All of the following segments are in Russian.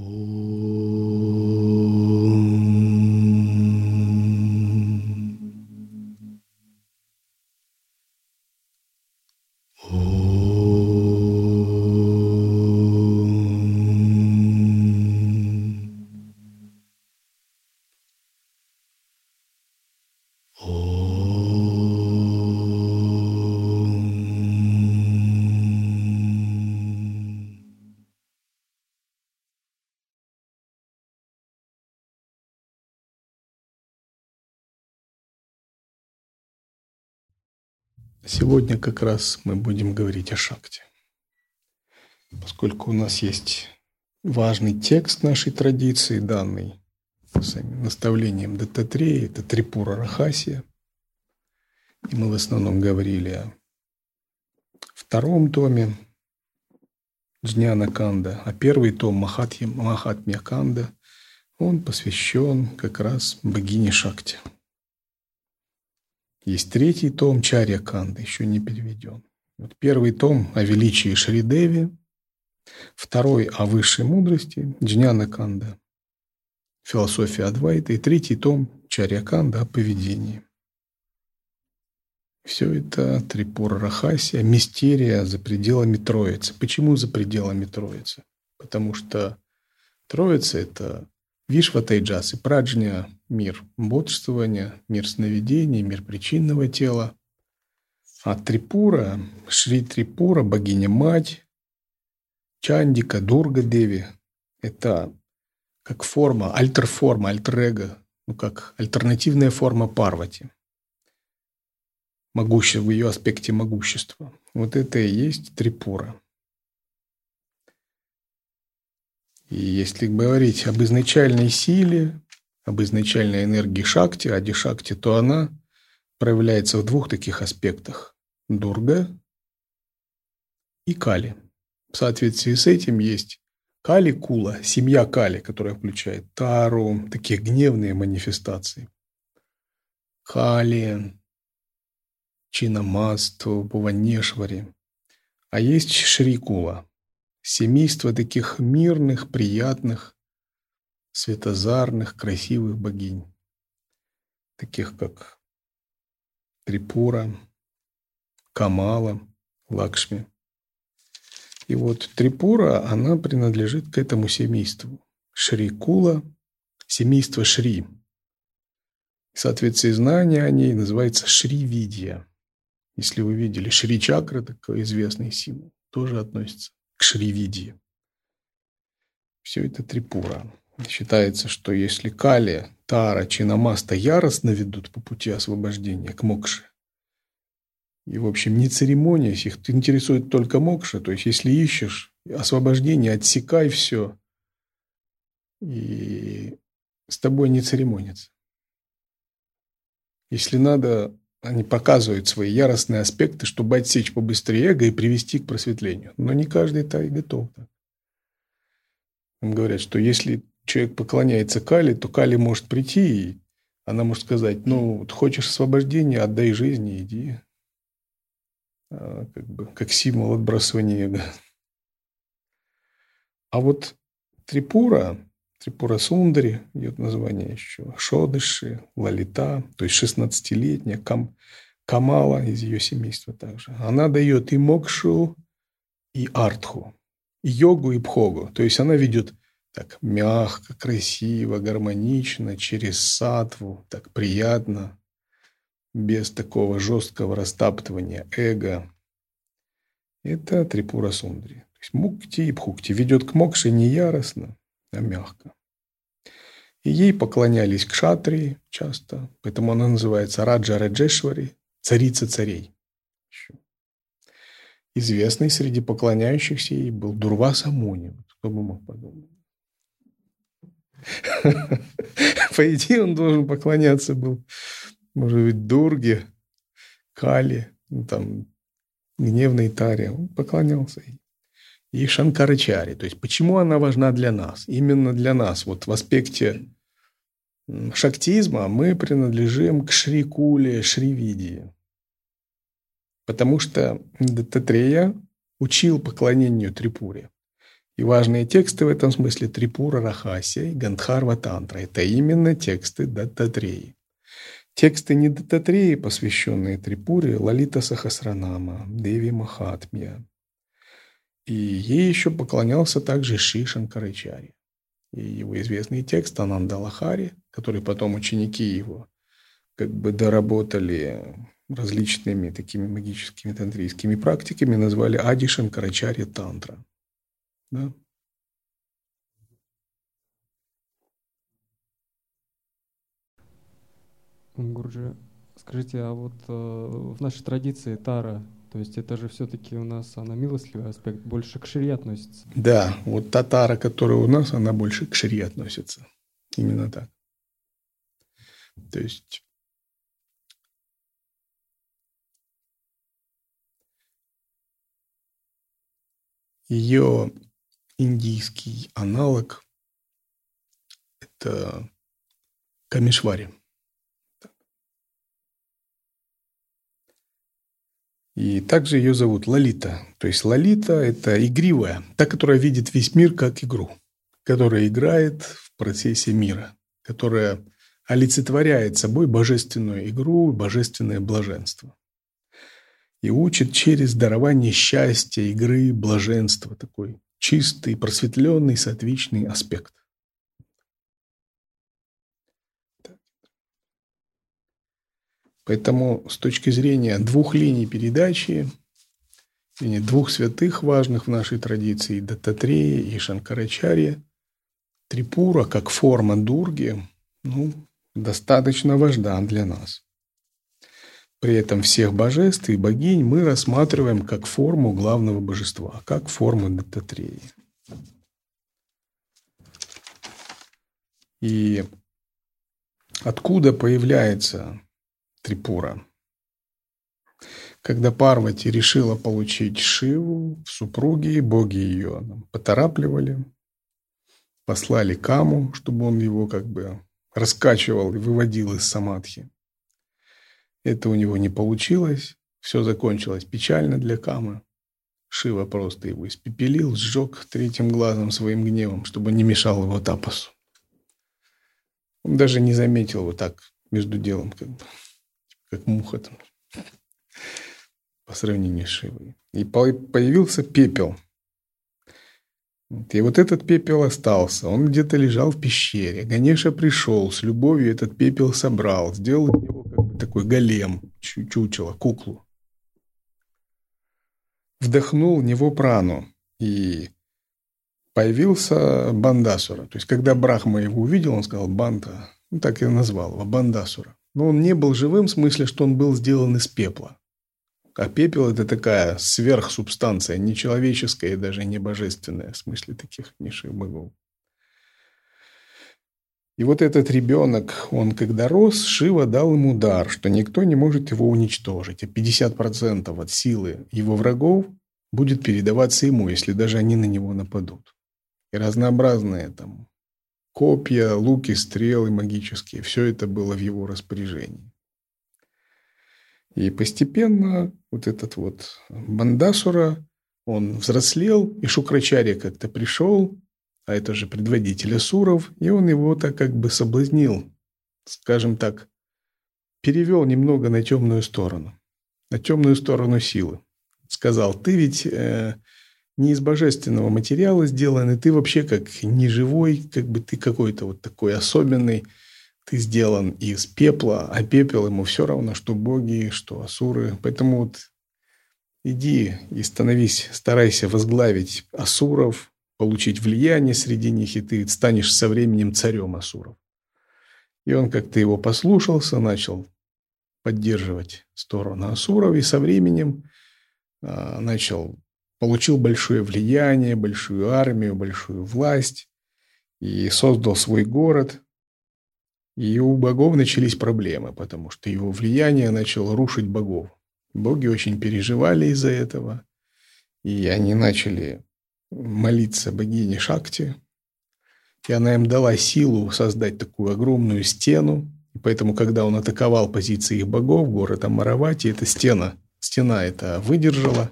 Oh. Сегодня как раз мы будем говорить о шахте. Поскольку у нас есть важный текст нашей традиции, данный самим наставлением Дататрея, это Трипура Рахасия. И мы в основном говорили о втором томе Джняна Канда, а первый том Махатья, Махатмья Канда, он посвящен как раз богине Шакти – есть третий том Чарья Канда, еще не переведен. Вот первый том о величии Шридеви, второй о высшей мудрости Джняна Канда, философия Адвайта, и третий том Чарья Канда о поведении. Все это Трипура Рахасия, мистерия за пределами Троицы. Почему за пределами Троицы? Потому что Троица – это Вишва Тайджас и Праджня – мир бодрствования, мир сновидений, мир причинного тела. А Трипура, Шри Трипура, богиня-мать, Чандика, Дурга Деви – это как форма, альтер-форма, альтер-эго, ну как альтернативная форма Парвати. Могущество, в ее аспекте могущества. Вот это и есть Трипура – И если говорить об изначальной силе, об изначальной энергии Шакти, Ади Шакти, то она проявляется в двух таких аспектах – Дурга и Кали. В соответствии с этим есть Кали Кула, семья Кали, которая включает Тару, такие гневные манифестации. Кали, Чинамасту, Буванешвари. А есть Шрикула, семейство таких мирных, приятных, светозарных, красивых богинь, таких как Трипура, Камала, Лакшми. И вот Трипура, она принадлежит к этому семейству. Шрикула, семейство Шри. В соответствии знания о ней называется Шри-Видья. Если вы видели Шри-чакра, такой известный символ, тоже относится к Шривидии. Все это трипура. Считается, что если Кали, Тара, Чинамаста яростно ведут по пути освобождения к Мокше, и, в общем, не церемонясь, их интересует только Мокша, то есть если ищешь освобождение, отсекай все, и с тобой не церемонятся. Если надо, они показывают свои яростные аспекты, чтобы отсечь побыстрее эго и привести к просветлению. Но не каждый так и готов. Им говорят, что если человек поклоняется Кали, то Кали может прийти, и она может сказать, ну, хочешь освобождения, отдай жизни, иди. А, как, бы, как символ отбрасывания эго. А вот Трипура, Трипура Сундари, идет название еще, Шодыши, Лалита, то есть 16-летняя, Кам, Камала из ее семейства также. Она дает и мокшу, и артху, и йогу, и пхогу. То есть она ведет так мягко, красиво, гармонично, через сатву, так приятно, без такого жесткого растаптывания эго. Это Трипура Сундари. То есть мукти и пхукти ведет к мокше не яростно, а мягко. И ей поклонялись кшатрии часто, поэтому она называется Раджа Раджешвари, царица царей. Известный среди поклоняющихся ей был Дурваса Муни. Кто бы мог подумать. По идее, он должен поклоняться был, может быть, Дурге, Кали, ну, там, гневной Таре. Он поклонялся ей и Шанкарачари. То есть, почему она важна для нас? Именно для нас. Вот в аспекте шактизма мы принадлежим к Шрикуле, Шривидии. Потому что Дататрея учил поклонению Трипуре. И важные тексты в этом смысле Трипура Рахасия и Гандхарва Тантра. Это именно тексты Даттатреи. Тексты не Даттатреи, посвященные Трипуре, Лалита Сахасранама, Деви Махатмия. И ей еще поклонялся также Ши Шанкарачари. И его известный текст Ананда Лахари, который потом ученики его как бы доработали различными такими магическими тантрийскими практиками, назвали Ади Шанкарачари Тантра. Да? Гурджи, скажите, а вот э, в нашей традиции тара, то есть это же все-таки у нас она милостливый аспект, больше к шире относится? Да, вот та тара, которая у нас, она больше к шире относится. Именно так. То есть ее индийский аналог – это Камешвари. И также ее зовут Лолита. То есть Лолита – это игривая, та, которая видит весь мир как игру, которая играет в процессе мира, которая олицетворяет собой божественную игру, божественное блаженство. И учит через дарование счастья, игры, блаженства, такой чистый, просветленный, сатвичный аспект. Поэтому с точки зрения двух линий передачи, двух святых важных в нашей традиции, Дататрея и Шанкарачарья, Трипура как форма дурги, ну, достаточно важна для нас. При этом всех божеств и богинь мы рассматриваем как форму главного божества, как форму Дататреи. И откуда появляется Трипура? Когда Парвати решила получить Шиву в супруги, боги ее поторапливали, послали Каму, чтобы он его как бы раскачивал и выводил из самадхи. Это у него не получилось. Все закончилось печально для Камы. Шива просто его испепелил, сжег третьим глазом своим гневом, чтобы не мешал его тапасу. Он даже не заметил вот так между делом, как, бы, как муха там, по сравнению с Шивой. И появился пепел. И вот этот пепел остался. Он где-то лежал в пещере. Ганеша пришел, с любовью этот пепел собрал, сделал из него такой голем, чучело, куклу. Вдохнул в него прану, и появился Бандасура. То есть, когда Брахма его увидел, он сказал Банта, ну, так я назвал его, Бандасура. Но он не был живым в смысле, что он был сделан из пепла. А пепел – это такая сверхсубстанция, нечеловеческая и даже не божественная в смысле таких низших богов. И вот этот ребенок, он когда рос, Шива дал ему дар, что никто не может его уничтожить, а 50% от силы его врагов будет передаваться ему, если даже они на него нападут. И разнообразные там копья, луки, стрелы магические, все это было в его распоряжении. И постепенно вот этот вот Бандасура, он взрослел, и Шукрачарья как-то пришел, а это же предводитель Асуров, и он его так как бы соблазнил, скажем так, перевел немного на темную сторону, на темную сторону силы. Сказал, ты ведь э, не из божественного материала сделан, и ты вообще как неживой, как бы ты какой-то вот такой особенный, ты сделан из пепла, а пепел ему все равно, что боги, что асуры. Поэтому вот иди и становись, старайся возглавить асуров, получить влияние среди них, и ты станешь со временем царем Асуров. И он как-то его послушался, начал поддерживать сторону Асуров, и со временем а, начал, получил большое влияние, большую армию, большую власть, и создал свой город. И у богов начались проблемы, потому что его влияние начало рушить богов. Боги очень переживали из-за этого, и они начали молиться богине Шакти, и она им дала силу создать такую огромную стену. И поэтому, когда он атаковал позиции их богов, город Амаравати, эта стена, стена это выдержала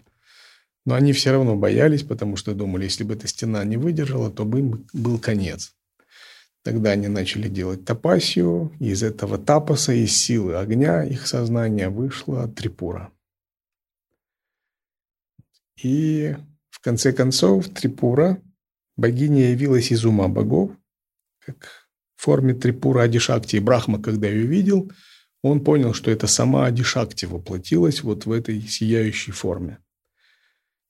Но они все равно боялись, потому что думали, если бы эта стена не выдержала, то бы им был конец. Тогда они начали делать тапасию, и из этого тапаса, из силы огня их сознание вышло трипура. И в конце концов трипура, богиня явилась из ума богов, как в форме трипура Адишакти. И Брахма, когда ее видел, он понял, что это сама Адишакти воплотилась вот в этой сияющей форме.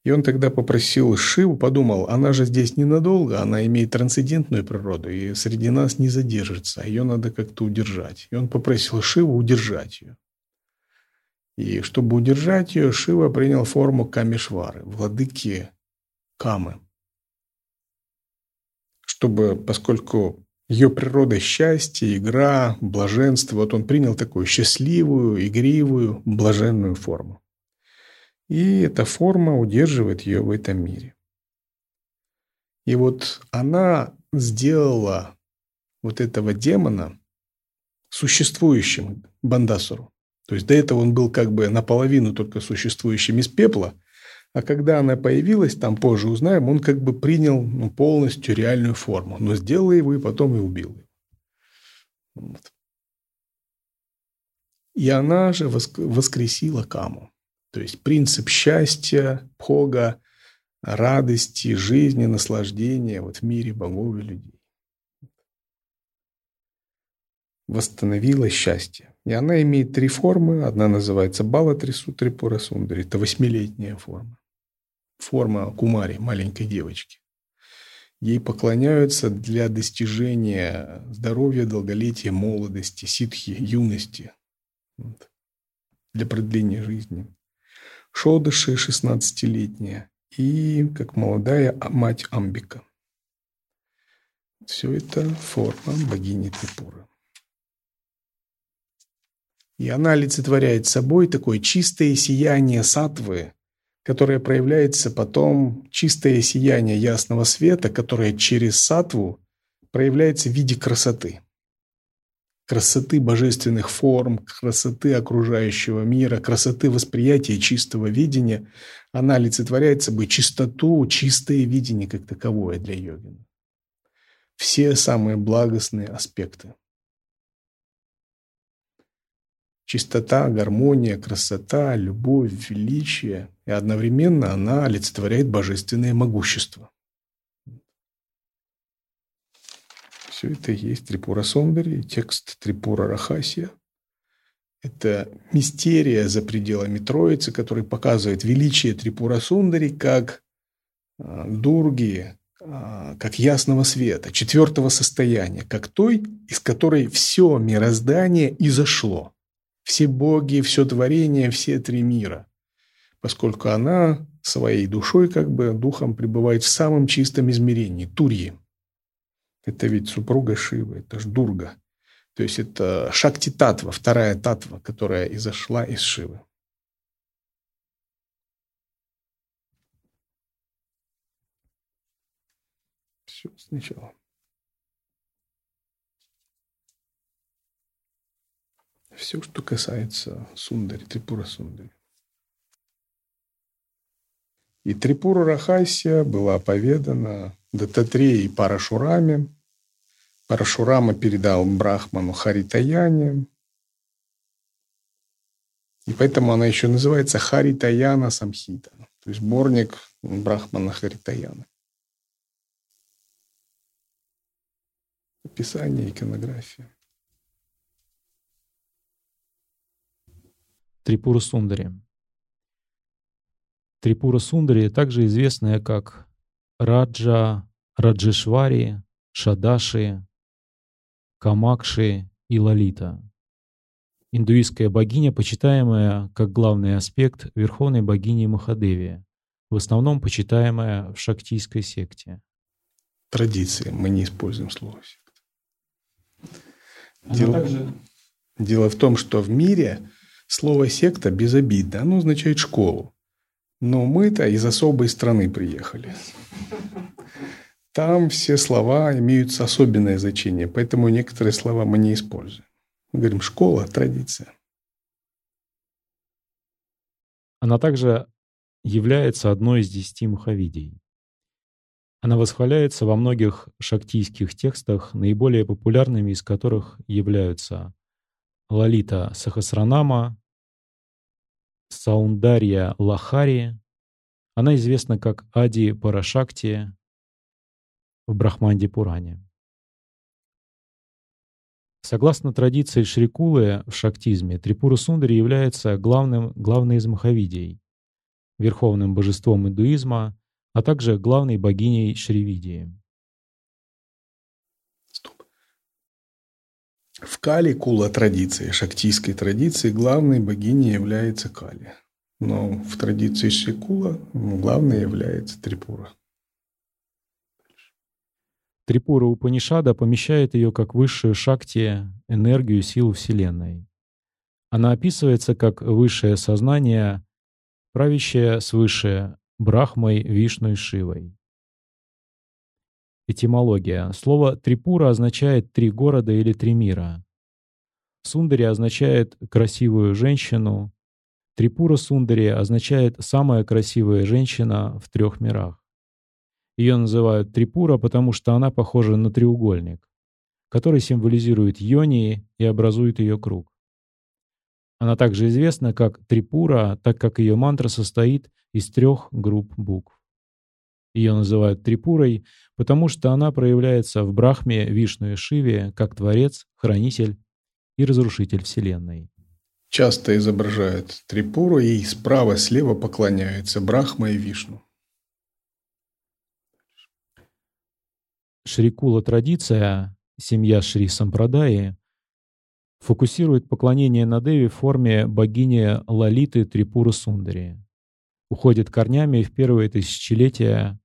И он тогда попросил Шиву, подумал, она же здесь ненадолго, она имеет трансцендентную природу и среди нас не задержится, ее надо как-то удержать. И он попросил Шиву удержать ее. И чтобы удержать ее, Шива принял форму Камешвары, владыки Камы. Чтобы, поскольку ее природа счастье, игра, блаженство, вот он принял такую счастливую, игривую, блаженную форму. И эта форма удерживает ее в этом мире. И вот она сделала вот этого демона существующим Бандасуру. То есть до этого он был как бы наполовину только существующим из пепла, а когда она появилась, там позже узнаем, он как бы принял ну, полностью реальную форму, но сделал его и потом и убил. Вот. И она же воскресила Каму. То есть принцип счастья, пога, радости, жизни, наслаждения вот в мире богов и людей. Восстановила счастье. И она имеет три формы. Одна называется Балатрису Трипура Сундари. Это восьмилетняя форма. Форма Кумари, маленькой девочки. Ей поклоняются для достижения здоровья, долголетия, молодости, ситхи, юности. Вот. Для продления жизни. Шодыши 16-летняя и как молодая мать Амбика. Все это форма богини Трипуры. И она олицетворяет собой такое чистое сияние сатвы, которое проявляется потом, чистое сияние ясного света, которое через сатву проявляется в виде красоты красоты божественных форм, красоты окружающего мира, красоты восприятия чистого видения, она олицетворяет собой чистоту, чистое видение как таковое для йогина. Все самые благостные аспекты. Чистота, гармония, красота, любовь, величие. И одновременно она олицетворяет божественное могущество. Все это есть Трипура Сондари, текст Трипура Рахасия. Это мистерия за пределами Троицы, который показывает величие Трипура Сундари как а, Дурги, а, как ясного света, четвертого состояния, как той, из которой все мироздание изошло. Все боги, все творение, все три мира. Поскольку она своей душой, как бы духом пребывает в самом чистом измерении, Турьи. Это ведь супруга Шивы, это ж Дурга. То есть это Шакти Татва, вторая Татва, которая изошла из Шивы. Все сначала. Все, что касается Сундари, Трипура Сундари. И Трипура Рахасия была поведана Дататреи и Парашурами, Парашурама передал Брахману Харитаяне. И поэтому она еще называется Харитаяна Самхита, то есть сборник Брахмана Харитаяна. Описание, иконография. Трипура Сундари. Трипура Сундари, также известная как Раджа, Раджешвари, Шадаши, Камакши и Лалита. Индуистская богиня, почитаемая как главный аспект верховной богини Махадеви, в основном почитаемая в шактийской секте. Традиции. Мы не используем слово секта. Дело, также... дело в том, что в мире слово секта безобидно. Оно означает школу. Но мы-то из особой страны приехали. Там все слова имеют особенное значение, поэтому некоторые слова мы не используем. Мы говорим школа, традиция. Она также является одной из десяти махавидий. Она восхваляется во многих шактийских текстах, наиболее популярными из которых являются Лалита Сахасранама, Саундарья Лахари. Она известна как Ади Парашакти в Брахманде Пуране. Согласно традиции Шрикулы в шактизме, Трипура Сундари является главным, главной из махавидий, верховным божеством индуизма, а также главной богиней Шривидии. В Кали Кула традиции, шактийской традиции, главной богиней является Кали. Но в традиции Шрикула главной является Трипура. Трипура Упанишада помещает ее как высшую шакти, энергию, силу Вселенной. Она описывается как высшее сознание, правящее свыше Брахмой, Вишну и Шивой. Этимология. Слово «трипура» означает «три города» или «три мира». Сундари означает «красивую женщину». Трипура Сундари означает «самая красивая женщина в трех мирах». Ее называют Трипура, потому что она похожа на треугольник, который символизирует йони и образует ее круг. Она также известна как Трипура, так как ее мантра состоит из трех групп букв. Ее называют Трипурой, потому что она проявляется в Брахме, Вишну и Шиве как Творец, Хранитель и Разрушитель Вселенной. Часто изображают Трипуру и справа-слева поклоняются Брахма и Вишну. Шрикула традиция, семья Шри Сампрадаи, фокусирует поклонение на Деви в форме богини Лалиты Трипуры Сундари. Уходит корнями в первые тысячелетия.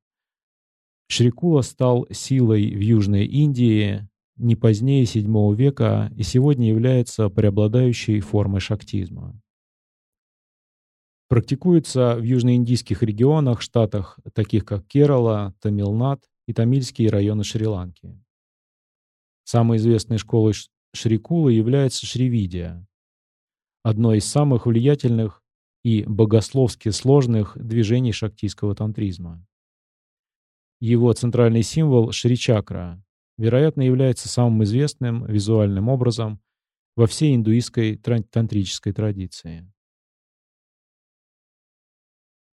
Шрикула стал силой в Южной Индии не позднее VII века и сегодня является преобладающей формой шактизма. Практикуется в южноиндийских регионах, штатах, таких как Керала, Тамилнад и тамильские районы Шри-Ланки. Самой известной школой Шрикулы является Шривидия, одно из самых влиятельных и богословски сложных движений шактийского тантризма. Его центральный символ Шри-чакра, вероятно, является самым известным визуальным образом во всей индуистской тантрической традиции.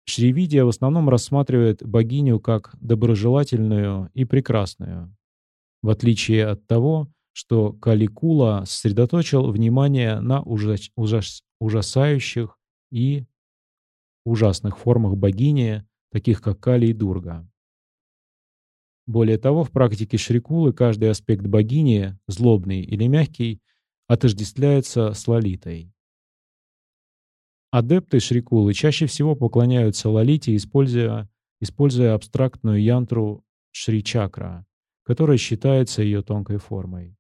Шривидия в основном рассматривает богиню как доброжелательную и прекрасную, в отличие от того, что Каликула сосредоточил внимание на ужас, ужас, ужасающих и ужасных формах богини, таких как Кали и Дурга. Более того, в практике Шрикулы каждый аспект богини, злобный или мягкий, отождествляется с Лалитой. Адепты Шрикулы чаще всего поклоняются Лалите, используя, используя абстрактную янтру Шри-чакра, которая считается ее тонкой формой.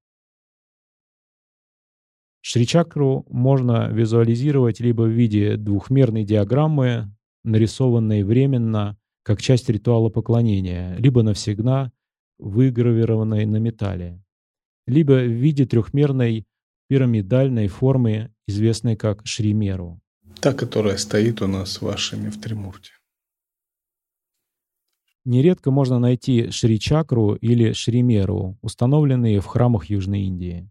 Шри-чакру можно визуализировать либо в виде двухмерной диаграммы, нарисованной временно, как часть ритуала поклонения, либо навсегда выгравированной на металле, либо в виде трехмерной пирамидальной формы, известной как Шримеру. Та, которая стоит у нас вашими в Тримурте. Нередко можно найти Шри-чакру или Шримеру, установленные в храмах Южной Индии.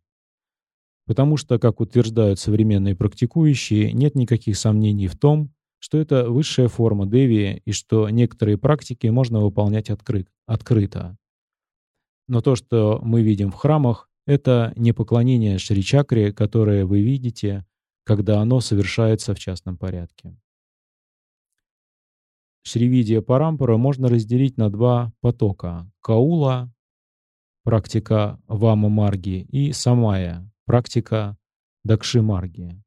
Потому что, как утверждают современные практикующие, нет никаких сомнений в том, что это высшая форма Деви и что некоторые практики можно выполнять открыт, открыто. Но то, что мы видим в храмах, это не поклонение Шри-чакре, которое вы видите, когда оно совершается в частном порядке. Шривидия Парампара можно разделить на два потока – Каула, практика Вама Марги, и Самая, Практика Дакши-марги.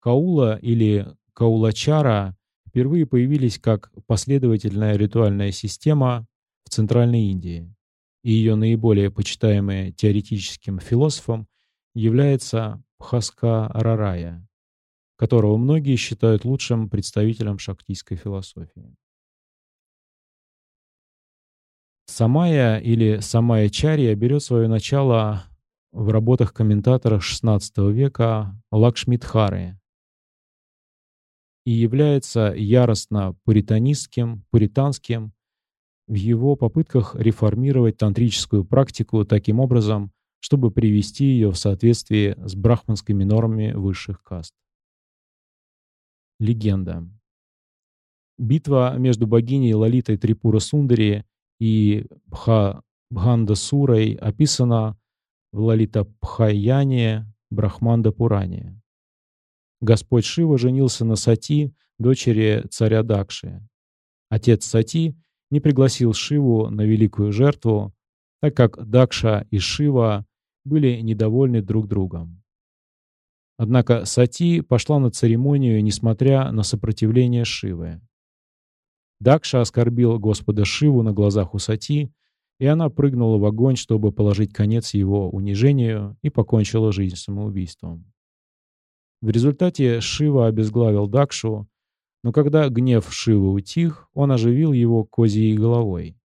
Каула или Каулачара впервые появились как последовательная ритуальная система в Центральной Индии, и ее наиболее почитаемая теоретическим философом является Пхаска Рарая, которого многие считают лучшим представителем шактийской философии. Самая или Самая Чария берет свое начало в работах комментаторов XVI века Лакшмидхары, и является яростно пуританистским, пуританским в его попытках реформировать тантрическую практику таким образом, чтобы привести ее в соответствие с брахманскими нормами высших каст. Легенда. Битва между богиней Лалитой Трипура Сундари и Бха Бхандасурой описана в Лалита Пхаяне Брахманда Пуране. Господь Шива женился на Сати, дочери царя Дакши. Отец Сати не пригласил Шиву на великую жертву, так как Дакша и Шива были недовольны друг другом. Однако Сати пошла на церемонию, несмотря на сопротивление Шивы. Дакша оскорбил Господа Шиву на глазах у Сати, и она прыгнула в огонь, чтобы положить конец его унижению и покончила жизнь самоубийством. В результате Шива обезглавил Дакшу, но когда гнев Шивы утих, он оживил его козьей головой.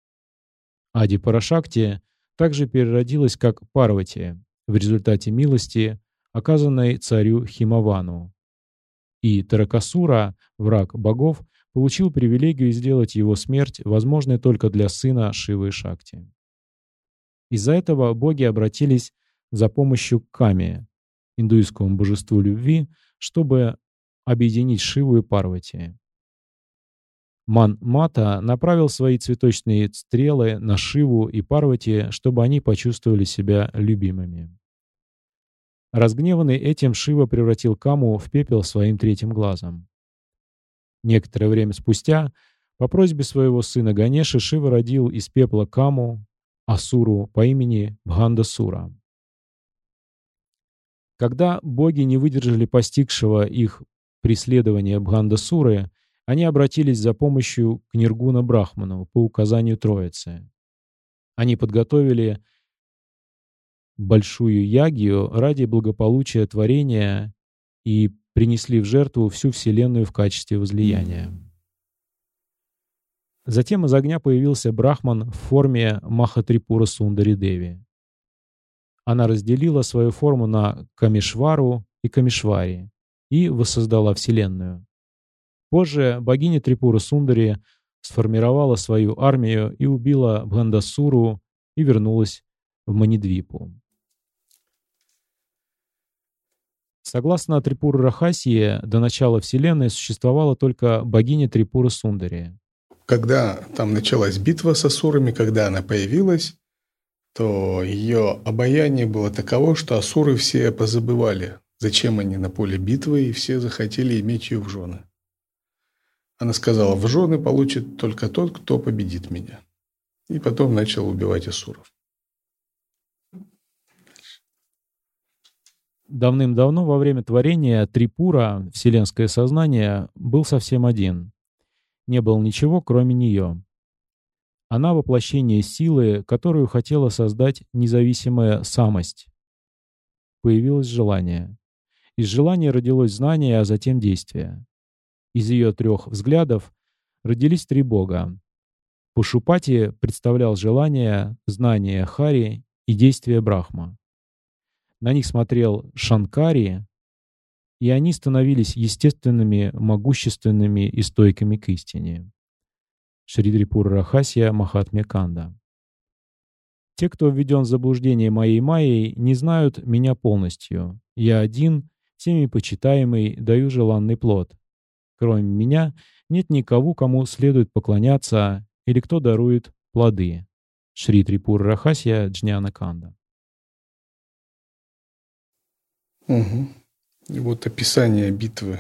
Ади Парашакти также переродилась как Парвати в результате милости, оказанной царю Химавану. И Таракасура, враг богов, получил привилегию сделать его смерть возможной только для сына Шивы Шакти. Из-за этого боги обратились за помощью к Каме, индуистскому божеству любви, чтобы объединить Шиву и Парвати. Ман-Мата направил свои цветочные стрелы на Шиву и Парвати, чтобы они почувствовали себя любимыми. Разгневанный этим, Шива превратил Каму в пепел своим третьим глазом. Некоторое время спустя, по просьбе своего сына Ганеши, Шива родил из пепла Каму, Асуру по имени Бхандасура. Когда боги не выдержали постигшего их преследования Бхандасуры, они обратились за помощью к Ниргуна Брахману по указанию Троицы. Они подготовили большую ягию ради благополучия творения и принесли в жертву всю Вселенную в качестве возлияния. Затем из огня появился Брахман в форме Махатрипура Сундари Деви. Она разделила свою форму на Камишвару и Камишвари и воссоздала Вселенную. Позже богиня Трипура Сундари сформировала свою армию и убила Бхандасуру и вернулась в Манидвипу. Согласно Трипура Рахасии, до начала Вселенной существовала только богиня Трипура Сундари. Когда там началась битва с асурами, когда она появилась, то ее обаяние было таково, что асуры все позабывали, зачем они на поле битвы, и все захотели иметь ее в жены. Она сказала, в жены получит только тот, кто победит меня. И потом начал убивать асуров. Давным-давно во время творения Трипура, вселенское сознание, был совсем один. Не было ничего, кроме нее. Она воплощение силы, которую хотела создать независимая самость. Появилось желание. Из желания родилось знание, а затем действие. Из ее трех взглядов родились три бога. Пашупати представлял желание, знание Хари и действие Брахма. На них смотрел Шанкари, и они становились естественными, могущественными и стойкими к истине. Шридрипур Рахасия Махатме Канда. Те, кто введен в заблуждение моей майей, не знают меня полностью. Я один, всеми почитаемый, даю желанный плод. Кроме меня, нет никого, кому следует поклоняться или кто дарует плоды. Шри Трипур Рахасия Джняна Канда. Угу. И вот описание битвы.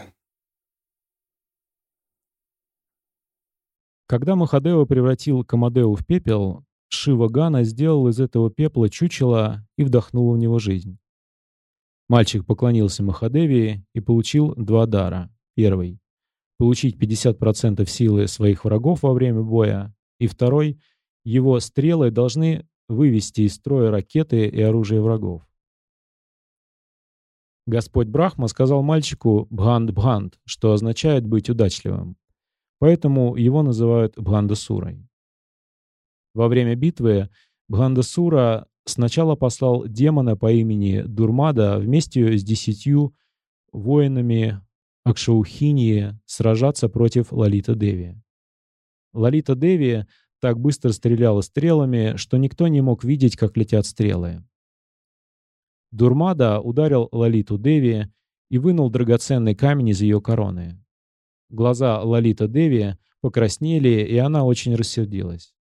Когда Махадева превратил Камадеу в пепел, Шива Гана сделал из этого пепла чучело и вдохнул в него жизнь. Мальчик поклонился Махадеве и получил два дара. Первый — получить 50% силы своих врагов во время боя, и второй — его стрелы должны вывести из строя ракеты и оружие врагов. Господь Брахма сказал мальчику «бханд-бханд», что означает быть удачливым. Поэтому его называют Бхандасурой. Во время битвы Бхандасура сначала послал демона по имени Дурмада вместе с десятью воинами Акшаухинии сражаться против Лалита Деви. Лалита Деви так быстро стреляла стрелами, что никто не мог видеть, как летят стрелы. Дурмада ударил Лалиту Деви и вынул драгоценный камень из ее короны. Глаза Лалита Деви покраснели, и она очень рассердилась.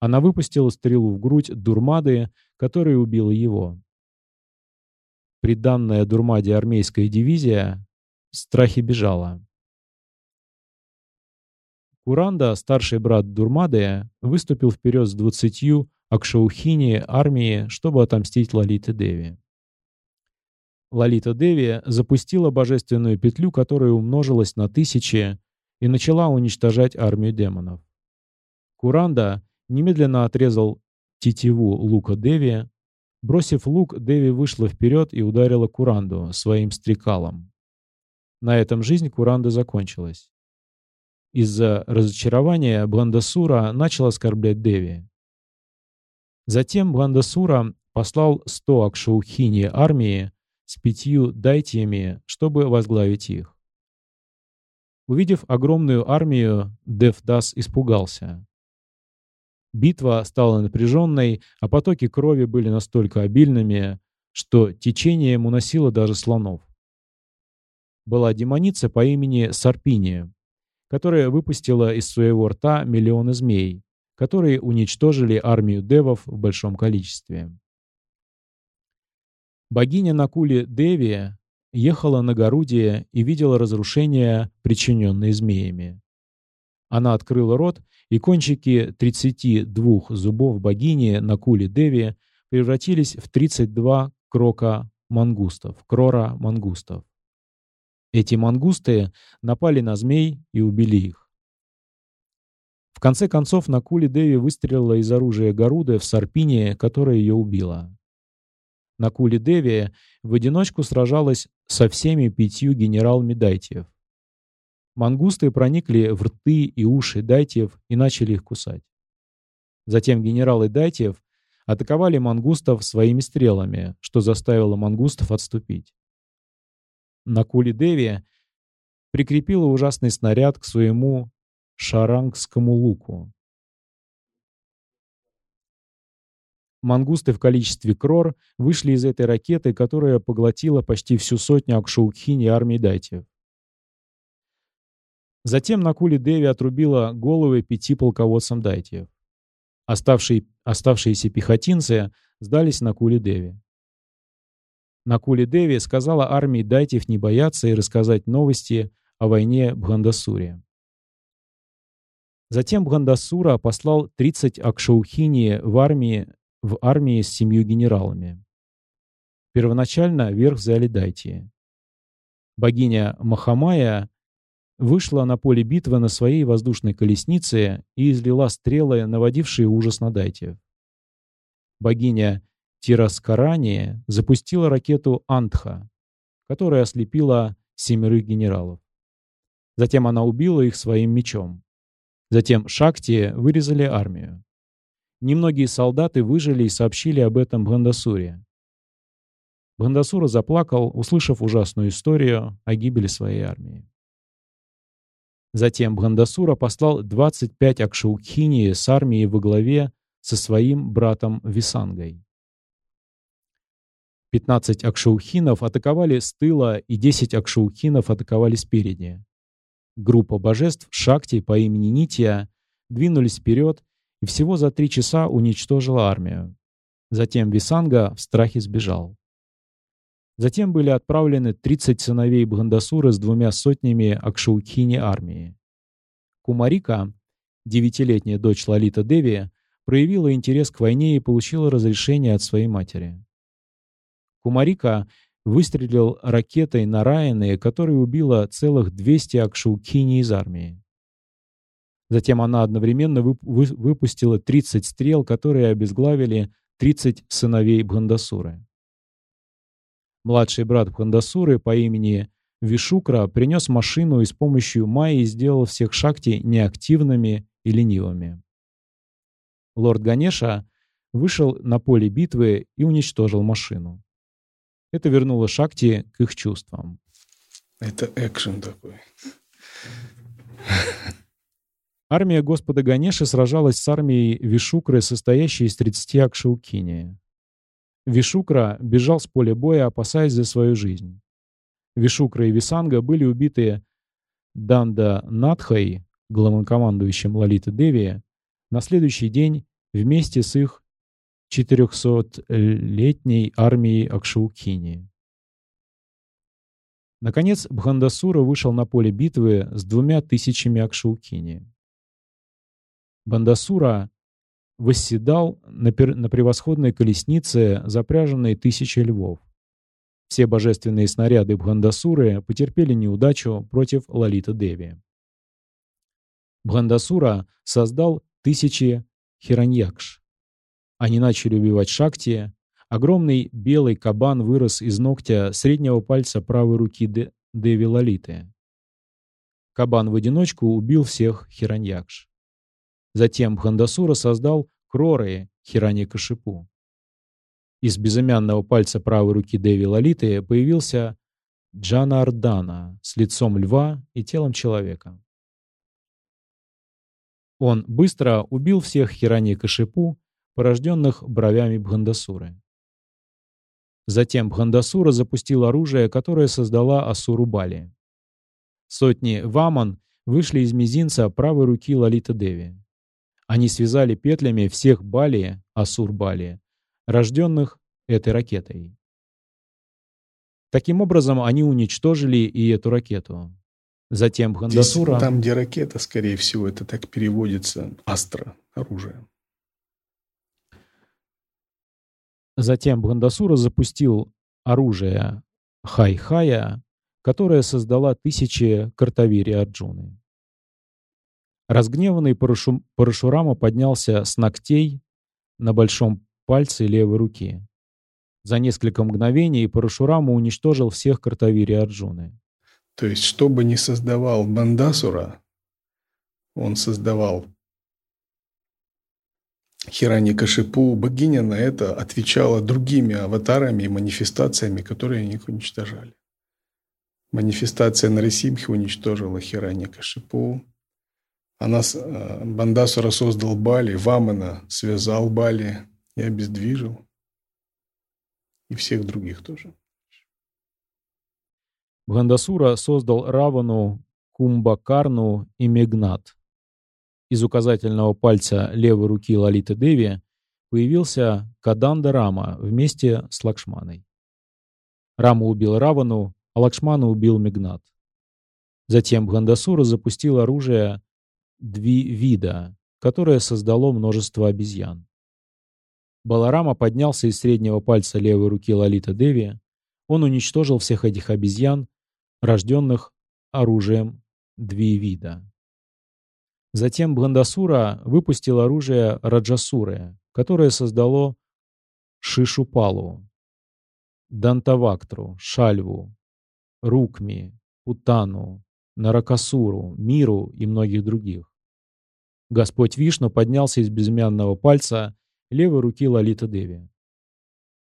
Она выпустила стрелу в грудь Дурмады, которая убила его. Приданная Дурмаде армейская дивизия в страхе бежала. Куранда, старший брат Дурмады, выступил вперед с двадцатью Акшаухини армии, чтобы отомстить Лалите Деви. Лалита Деви запустила божественную петлю, которая умножилась на тысячи, и начала уничтожать армию демонов. Куранда немедленно отрезал тетиву лука Деви. Бросив лук, Деви вышла вперед и ударила Куранду своим стрекалом. На этом жизнь Куранды закончилась. Из-за разочарования Бландасура начал оскорблять Деви. Затем Бландасура послал 100 Акшаухини армии с пятью дайтиями, чтобы возглавить их. Увидев огромную армию, Девдас испугался. Битва стала напряженной, а потоки крови были настолько обильными, что течением уносило даже слонов. Была демоница по имени Сарпиния, которая выпустила из своего рта миллионы змей, которые уничтожили армию девов в большом количестве. Богиня Накули Деви ехала на Гарудие и видела разрушения, причиненные змеями. Она открыла рот, и кончики 32 зубов богини Накули Деви превратились в 32 крока мангустов, крора мангустов. Эти мангусты напали на змей и убили их. В конце концов, Накули Деви выстрелила из оружия Гаруды в Сарпине, которая ее убила. Накули Деви в одиночку сражалась со всеми пятью генералами Дайтиев. Мангусты проникли в рты и уши Дайтиев и начали их кусать. Затем генералы Дайтиев атаковали мангустов своими стрелами, что заставило мангустов отступить. Накули Деви прикрепила ужасный снаряд к своему шарангскому луку. Мангусты в количестве крор вышли из этой ракеты, которая поглотила почти всю сотню Акшаукхини армии Дайтиев. Затем Накули Деви отрубила головы пяти полководцам Дайтиев. Оставшие, оставшиеся пехотинцы сдались Накули Деви. Накули Деви сказала армии Дайтев не бояться и рассказать новости о войне Бхандасуре. Затем Бхандасура послал 30 Акшаухини в, армии, в армии с семью генералами. Первоначально верх взяли Дайтии. Богиня Махамая вышла на поле битвы на своей воздушной колеснице и излила стрелы, наводившие ужас на Дайтиев. Богиня Тираскарани запустила ракету «Антха», которая ослепила семерых генералов. Затем она убила их своим мечом. Затем Шакти вырезали армию. Немногие солдаты выжили и сообщили об этом Бхандасуре. Бхандасура заплакал, услышав ужасную историю о гибели своей армии. Затем Бхандасура послал 25 Акшаукхини с армией во главе со своим братом Висангой. 15 акшаухинов атаковали с тыла и 10 акшаухинов атаковали спереди. Группа божеств Шакти по имени Нития двинулись вперед и всего за три часа уничтожила армию. Затем Висанга в страхе сбежал. Затем были отправлены 30 сыновей Бхандасуры с двумя сотнями Акшаукхини армии. Кумарика, девятилетняя дочь Лалита Деви, проявила интерес к войне и получила разрешение от своей матери. Кумарика выстрелил ракетой на Райаны, которая убила целых 200 акшаукини из армии. Затем она одновременно выпустила 30 стрел, которые обезглавили 30 сыновей Бхандасуры. Младший брат Бхандасуры по имени Вишукра принес машину и с помощью Майи сделал всех шакти неактивными и ленивыми. Лорд Ганеша вышел на поле битвы и уничтожил машину. Это вернуло Шакти к их чувствам. Это экшен такой. Армия Господа Ганеши сражалась с армией Вишукры, состоящей из 30 Акшаукини. Вишукра бежал с поля боя, опасаясь за свою жизнь. Вишукра и Висанга были убиты Данда Надхой, главнокомандующим Лалиты Деви, на следующий день вместе с их 400-летней армией Акшаукини. Наконец, Бхандасура вышел на поле битвы с двумя тысячами Акшаукини. Бандасура восседал на, пер... на превосходной колеснице, запряженной тысячей львов. Все божественные снаряды Бхандасуры потерпели неудачу против Лалита Деви. Бхандасура создал тысячи хираньякш. Они начали убивать Шакти. Огромный белый кабан вырос из ногтя среднего пальца правой руки Де Деви Лалиты. Кабан в одиночку убил всех хираньякш. Затем Бхандасура создал Кроры Хираникашипу. Из безымянного пальца правой руки Деви Лалиты появился Джанардана с лицом льва и телом человека. Он быстро убил всех Хираникашипу, порожденных бровями Бхандасуры. Затем Бхандасура запустил оружие, которое создала Асуру Бали. Сотни ваман вышли из мизинца правой руки Лалита Деви. Они связали петлями всех Бали, Асур-Бали, рожденных этой ракетой. Таким образом, они уничтожили и эту ракету. Затем Бхандасура... Здесь, там, где ракета, скорее всего, это так переводится астро, оружие. Затем Бхандасура запустил оружие Хай-Хая, которое создала тысячи картавири Арджуны. Разгневанный Парашу... Парашурама поднялся с ногтей на большом пальце левой руки. За несколько мгновений Парашурама уничтожил всех картавири Арджуны. То есть, что бы ни создавал Бандасура, он создавал Хирани Кашипу, богиня на это отвечала другими аватарами и манифестациями, которые они уничтожали. Манифестация Нарисимхи уничтожила Хирани Кашипу, она, э, Бандасура создал Бали, Вамана связал Бали и обездвижил. И всех других тоже. Бандасура создал Равану, Кумбакарну и Мегнат. Из указательного пальца левой руки Лалиты Деви появился Каданда Рама вместе с Лакшманой. Рама убил Равану, а Лакшмана убил Мегнат. Затем Бхандасура запустил оружие Двивида, которое создало множество обезьян. Баларама поднялся из среднего пальца левой руки Лалита Деви. Он уничтожил всех этих обезьян, рожденных оружием Двивида. Затем Бландасура выпустил оружие Раджасуры, которое создало Шишупалу, Дантавактру, Шальву, Рукми, Утану, Наракасуру, Миру и многих других. Господь Вишну поднялся из безымянного пальца левой руки Лалита Деви.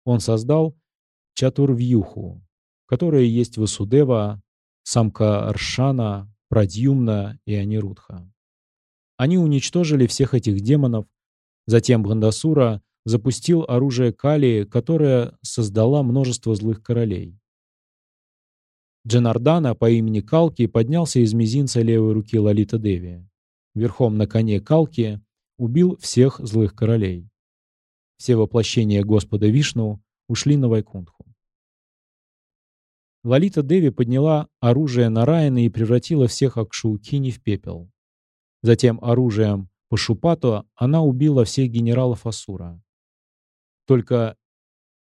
Он создал Чатурвьюху, которая есть Васудева, самка Аршана, Прадьюмна и Анирудха. Они уничтожили всех этих демонов, затем Бхандасура запустил оружие Кали, которое создала множество злых королей. Джанардана по имени Калки поднялся из мизинца левой руки Лалита Деви. Верхом на коне Калки убил всех злых королей. Все воплощения Господа Вишну ушли на Вайкунтху. Лалита Деви подняла оружие на Райана и превратила всех Акшаукини в пепел. Затем оружием Пашупату она убила всех генералов Асура. Только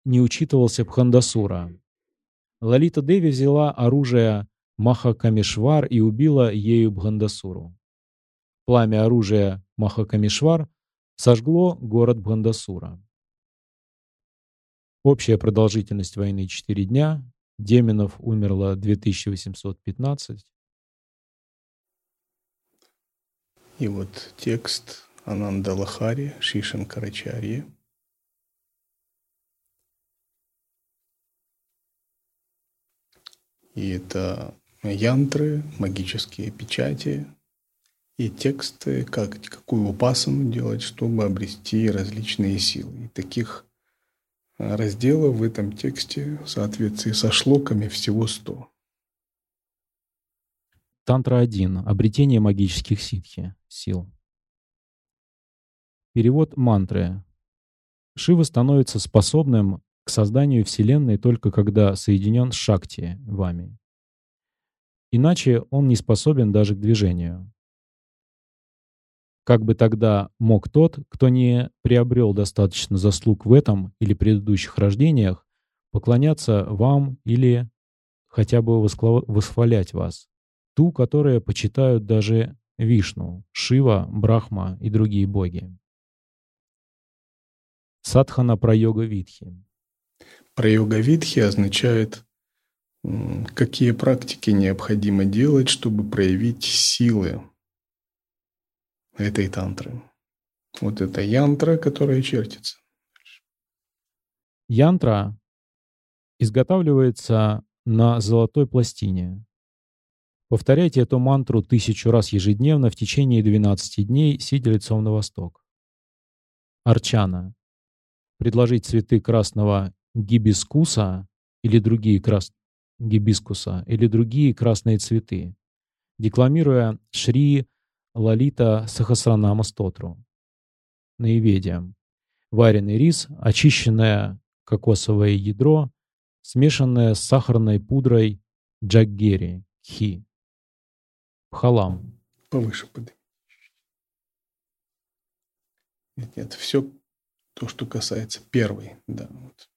не учитывался Бхандасура, Лалита Деви взяла оружие Махакамишвар и убила ею Бхандасуру. Пламя оружия Махакамишвар сожгло город Бхандасура. Общая продолжительность войны 4 дня. Деминов умерло 2815. И вот текст Ананда Лахари, Шишан Карачарьи. И это янтры, магические печати и тексты, как, какую упасану делать, чтобы обрести различные силы. И таких разделов в этом тексте в соответствии со шлоками всего 100. Тантра 1. Обретение магических ситхи, сил. Перевод мантры. Шива становится способным к созданию Вселенной только когда соединен с Шакти, вами. Иначе он не способен даже к движению. Как бы тогда мог тот, кто не приобрел достаточно заслуг в этом или предыдущих рождениях, поклоняться вам или хотя бы восхвалять вас, ту, которая почитают даже Вишну, Шива, Брахма и другие боги. Садхана про йога Витхи. Про йога Витхи означает, какие практики необходимо делать, чтобы проявить силы этой тантры. Вот это янтра, которая чертится. Янтра изготавливается на золотой пластине. Повторяйте эту мантру тысячу раз ежедневно в течение 12 дней, сидя лицом на восток. Арчана. Предложить цветы красного гибискуса или другие крас... гибискуса или другие красные цветы, декламируя Шри Лалита Сахасранама Стотру. Наиведием. Вареный рис, очищенное кокосовое ядро, смешанное с сахарной пудрой джаггери, хи. Пхалам. Повыше поднимите. Нет, нет, все то, что касается первой, да. Вот.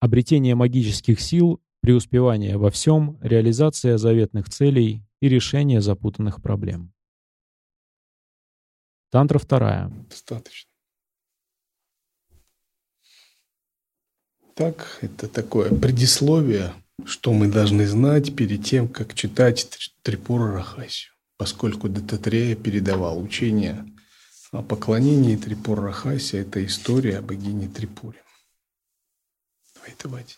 Обретение магических сил, преуспевание во всем, реализация заветных целей, и решение запутанных проблем. Тантра вторая. Достаточно. Так, это такое предисловие, что мы должны знать перед тем, как читать Трипура Рахасию, поскольку Дататрея передавал учение о поклонении Трипура Рахаси, это история о богине Трипуре. Давай, давайте.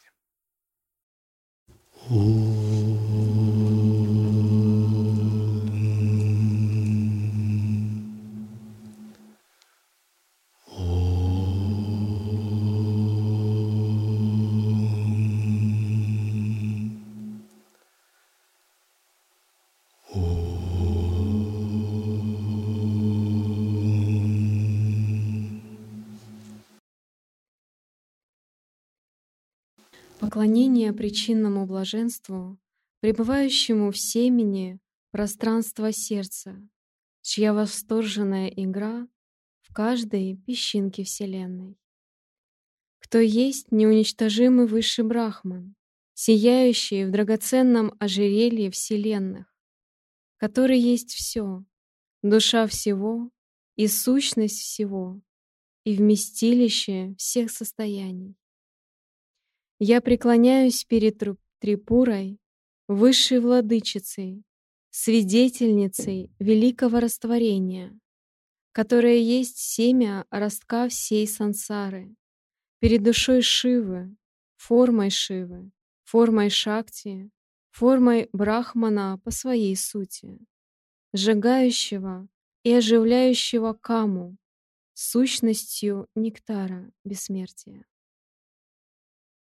Поклонение причинному блаженству, пребывающему в семени пространства сердца, чья восторженная игра в каждой песчинке Вселенной. Кто есть неуничтожимый высший Брахман, сияющий в драгоценном ожерелье Вселенных, который есть все, душа всего и сущность всего, и вместилище всех состояний. Я преклоняюсь перед Трипурой, высшей владычицей, свидетельницей великого растворения, которая есть семя ростка всей сансары, перед душой Шивы, формой Шивы, формой Шакти, формой Брахмана по своей сути, сжигающего и оживляющего каму, сущностью нектара бессмертия.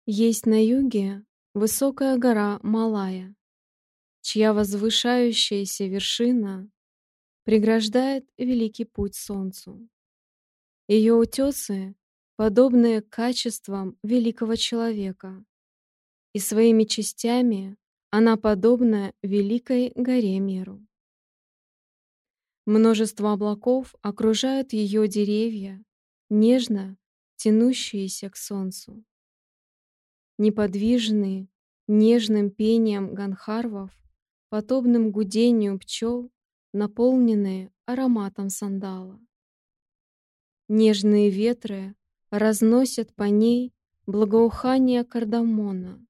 Есть на юге высокая гора Малая, чья возвышающаяся вершина преграждает великий путь солнцу. Ее утесы подобны качествам великого человека, и своими частями она подобна великой горе Меру. Множество облаков окружают ее деревья, нежно тянущиеся к солнцу неподвижные, нежным пением ганхарвов, подобным гудению пчел, наполненные ароматом сандала. Нежные ветры разносят по ней благоухание кардамона,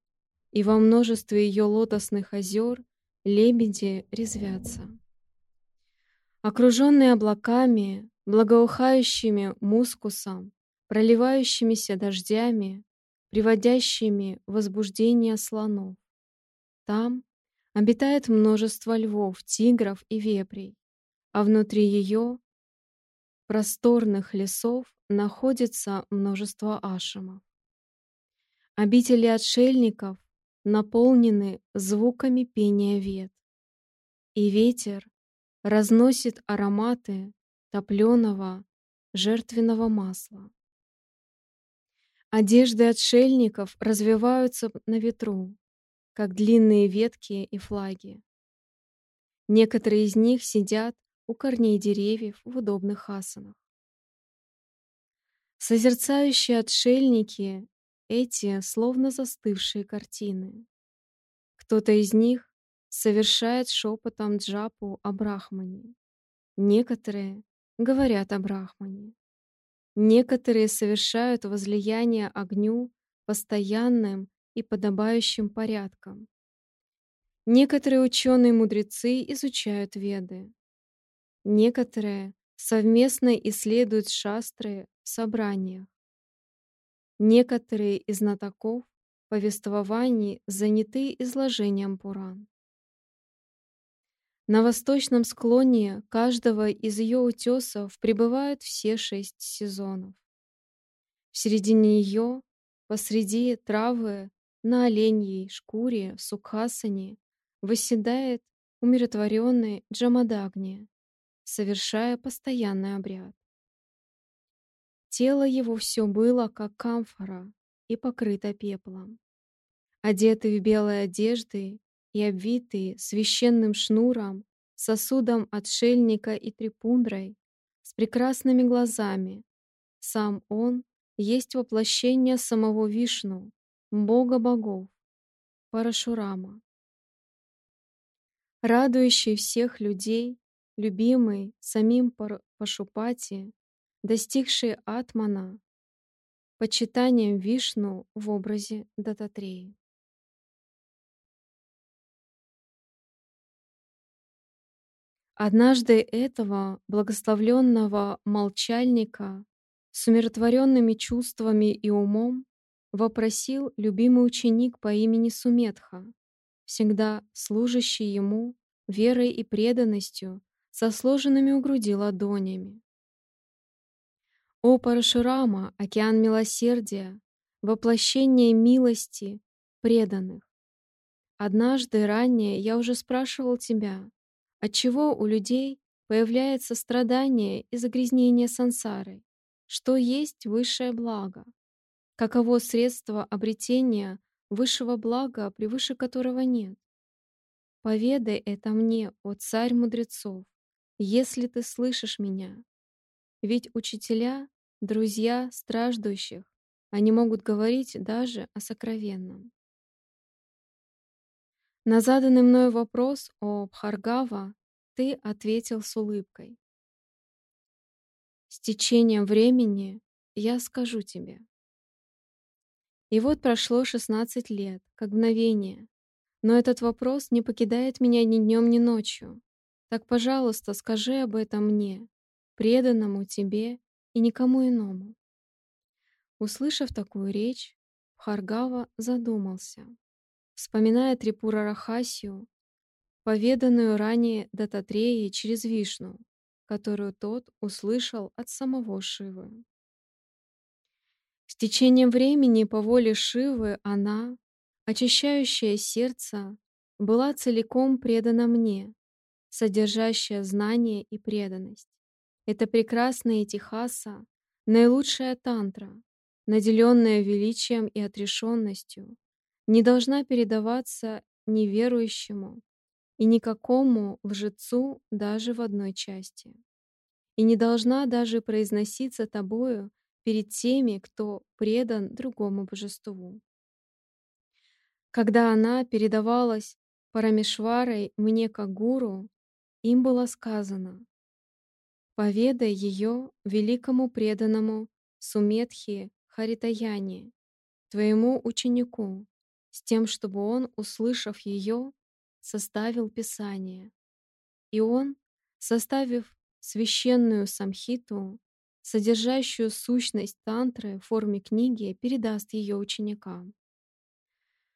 и во множестве ее лотосных озер лебеди резвятся. Окруженные облаками, благоухающими мускусом, проливающимися дождями, приводящими возбуждение слонов. Там обитает множество львов, тигров и вепрей, а внутри ее просторных лесов находится множество ашамов. Обители отшельников наполнены звуками пения вет, и ветер разносит ароматы топленого жертвенного масла. Одежды отшельников развиваются на ветру, как длинные ветки и флаги. Некоторые из них сидят у корней деревьев в удобных асанах. Созерцающие отшельники — эти словно застывшие картины. Кто-то из них совершает шепотом джапу о Брахмане. Некоторые говорят о Брахмане. Некоторые совершают возлияние огню постоянным и подобающим порядком. Некоторые ученые-мудрецы изучают веды. Некоторые совместно исследуют шастры в собраниях. Некоторые из знатоков повествований заняты изложением Пуран. На восточном склоне каждого из ее утесов пребывают все шесть сезонов. В середине ее, посреди травы, на оленьей шкуре в Сукхасане, восседает умиротворенный Джамадагни, совершая постоянный обряд. Тело его все было, как камфора, и покрыто пеплом. Одетый в белые одежды и обвитый священным шнуром, сосудом отшельника и трипундрой, с прекрасными глазами, сам он есть воплощение самого Вишну, бога богов, Парашурама. Радующий всех людей, любимый самим Пашупати, достигший Атмана, почитанием Вишну в образе Дататреи. Однажды этого благословленного молчальника с умиротворенными чувствами и умом вопросил любимый ученик по имени Суметха, всегда служащий ему верой и преданностью со сложенными у груди ладонями. «О Парашурама, океан милосердия, воплощение милости преданных! Однажды ранее я уже спрашивал тебя, отчего у людей появляется страдание и загрязнение сансары, что есть высшее благо, каково средство обретения высшего блага, превыше которого нет. Поведай это мне, о царь мудрецов, если ты слышишь меня. Ведь учителя — друзья страждущих, они могут говорить даже о сокровенном. На заданный мною вопрос о Бхаргава ты ответил с улыбкой. С течением времени я скажу тебе. И вот прошло 16 лет, как мгновение, но этот вопрос не покидает меня ни днем, ни ночью. Так, пожалуйста, скажи об этом мне, преданному тебе и никому иному. Услышав такую речь, Харгава задумался, вспоминая Трипура Рахасию, поведанную ранее Дататреей через Вишну, которую тот услышал от самого Шивы. С течением времени по воле Шивы она, очищающая сердце, была целиком предана мне, содержащая знание и преданность. Это прекрасная Тихаса, наилучшая тантра, наделенная величием и отрешенностью, не должна передаваться неверующему и никакому лжецу даже в одной части. И не должна даже произноситься тобою перед теми, кто предан другому божеству. Когда она передавалась Парамешварой мне как гуру, им было сказано «Поведай ее великому преданному Суметхи Харитаяне, твоему ученику, с тем, чтобы он, услышав ее, составил Писание. И он, составив священную самхиту, содержащую сущность тантры в форме книги, передаст ее ученикам.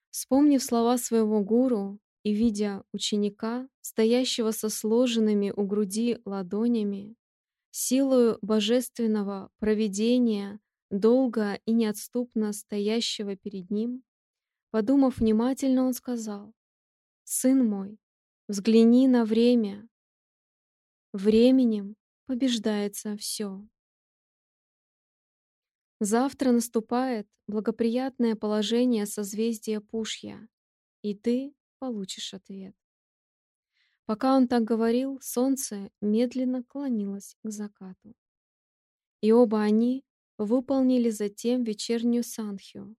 Вспомнив слова своего гуру и видя ученика, стоящего со сложенными у груди ладонями, силою божественного провидения, долго и неотступно стоящего перед ним, подумав внимательно, он сказал, «Сын мой, взгляни на время. Временем побеждается все». Завтра наступает благоприятное положение созвездия Пушья, и ты получишь ответ. Пока он так говорил, солнце медленно клонилось к закату. И оба они выполнили затем вечернюю санхью,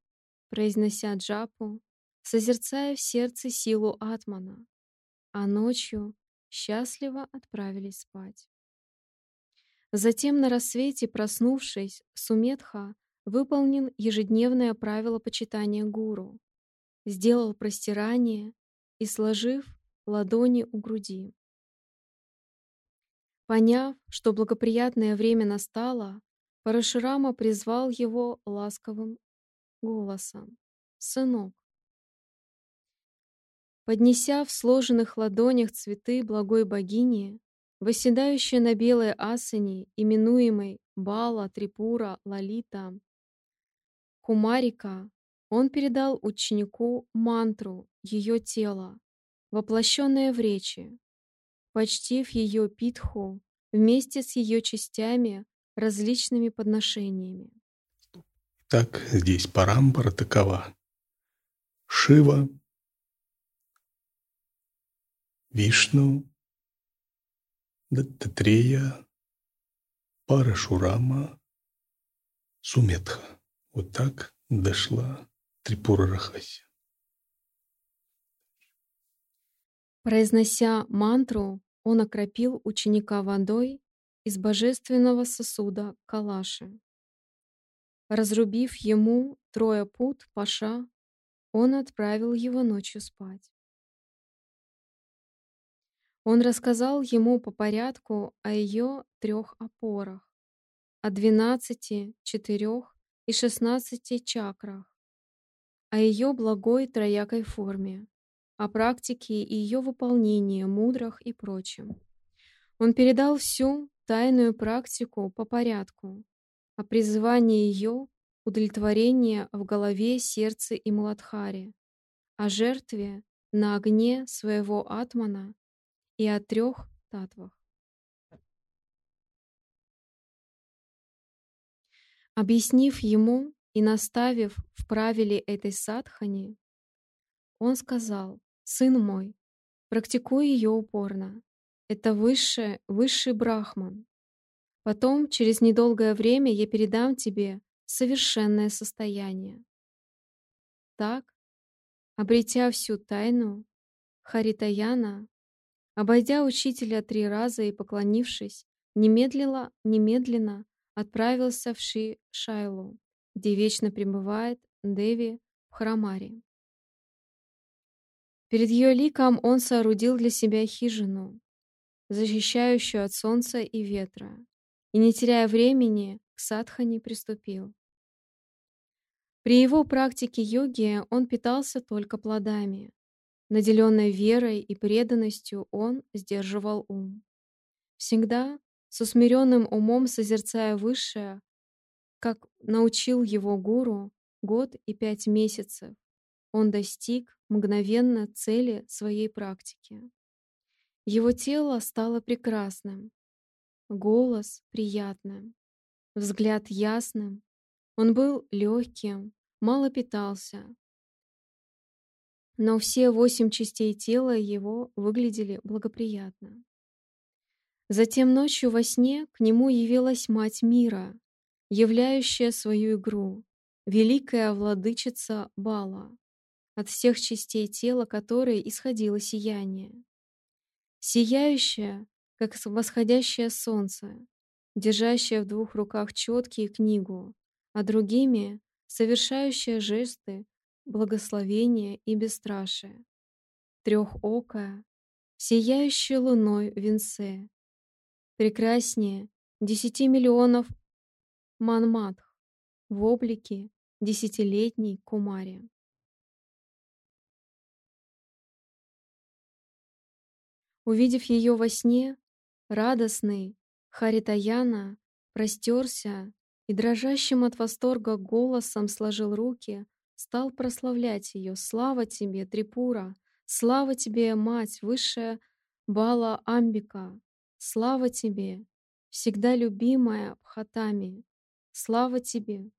произнося джапу, созерцая в сердце силу атмана, а ночью счастливо отправились спать. Затем на рассвете, проснувшись, Суметха выполнил ежедневное правило почитания гуру, сделал простирание и, сложив ладони у груди. Поняв, что благоприятное время настало, Парашурама призвал его ласковым голосом. «Сынок!» Поднеся в сложенных ладонях цветы благой богини, Восседающая на белой асане, именуемой Бала, Трипура, Лалита, Кумарика, он передал ученику мантру ее тела, воплощенное в речи, почтив ее питху вместе с ее частями различными подношениями. Так, здесь парампара такова. Шива, Вишну, Даттатрея, Парашурама, Суметха. Вот так дошла Трипура Рахаси. Произнося мантру, он окропил ученика водой из божественного сосуда Калаши. Разрубив ему трое пут паша, он отправил его ночью спать. Он рассказал ему по порядку о ее трех опорах, о двенадцати, четырех и шестнадцати чакрах, о ее благой троякой форме, о практике и ее выполнении мудрых и прочем. Он передал всю тайную практику по порядку, о призывании ее удовлетворения в голове, сердце и Муладхаре, о жертве на огне своего атмана и о трех татвах. Объяснив ему и наставив в правиле этой садхани, он сказал, «Сын мой, практикуй ее упорно. Это высшее, высший брахман. Потом, через недолгое время, я передам тебе совершенное состояние». Так, обретя всю тайну, Харитаяна Обойдя учителя три раза и поклонившись, немедленно, немедленно отправился в Ши-Шайлу, где вечно пребывает Деви в Харамаре. Перед ее ликом он соорудил для себя хижину, защищающую от солнца и ветра, и, не теряя времени, к садхане приступил. При его практике йоги он питался только плодами, Наделенный верой и преданностью он сдерживал ум. Всегда с усмиренным умом созерцая высшее, как научил его гуру год и пять месяцев, он достиг мгновенно цели своей практики. Его тело стало прекрасным, голос приятным, взгляд ясным, он был легким, мало питался, но все восемь частей тела его выглядели благоприятно. Затем ночью во сне к нему явилась мать мира, являющая свою игру, великая владычица Бала, от всех частей тела которой исходило сияние. Сияющая, как восходящее солнце, держащее в двух руках четкие книгу, а другими — совершающее жесты, благословения и бесстрашие. Трехокая, сияющая луной венце, прекраснее десяти миллионов манматх в облике десятилетней кумари. Увидев ее во сне, радостный Харитаяна простерся и дрожащим от восторга голосом сложил руки, стал прославлять ее. «Слава тебе, Трипура! Слава тебе, Мать, Высшая Бала Амбика! Слава тебе, всегда любимая Бхатами! Слава тебе!»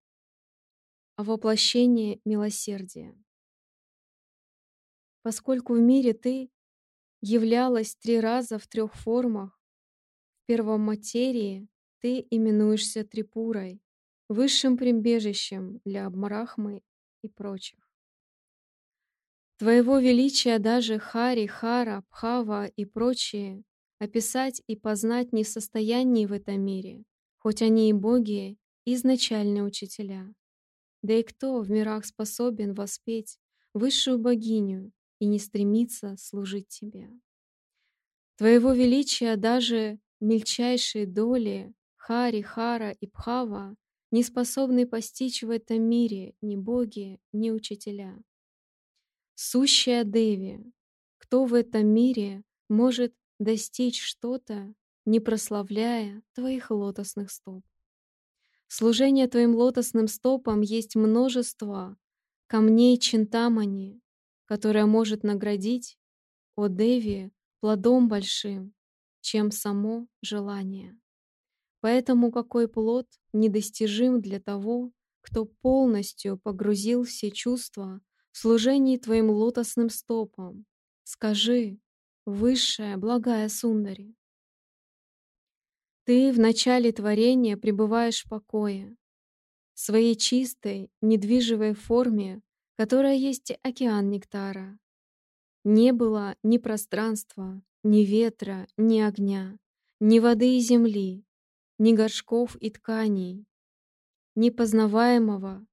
О воплощении милосердия. Поскольку в мире ты являлась три раза в трех формах, в первом материи ты именуешься Трипурой, высшим прибежищем для Абмарахмы и прочих. Твоего величия даже Хари, Хара, Пхава и прочие описать и познать не в состоянии в этом мире, хоть они и боги, изначальные учителя. Да и кто в мирах способен воспеть высшую богиню и не стремится служить тебе? Твоего величия даже мельчайшие доли Хари, Хара и Пхава не способны постичь в этом мире ни боги, ни учителя. Сущая Деви, кто в этом мире может достичь что-то, не прославляя твоих лотосных стоп? Служение твоим лотосным стопам есть множество камней Чинтамани, которое может наградить, о Деви, плодом большим, чем само желание. Поэтому какой плод недостижим для того, кто полностью погрузил все чувства в служении твоим лотосным стопам. Скажи, высшая, благая Сундари, ты в начале творения пребываешь в покое, в своей чистой, недвиживой форме, которая есть океан нектара. Не было ни пространства, ни ветра, ни огня, ни воды и земли, ни горшков и тканей, ни познаваемого,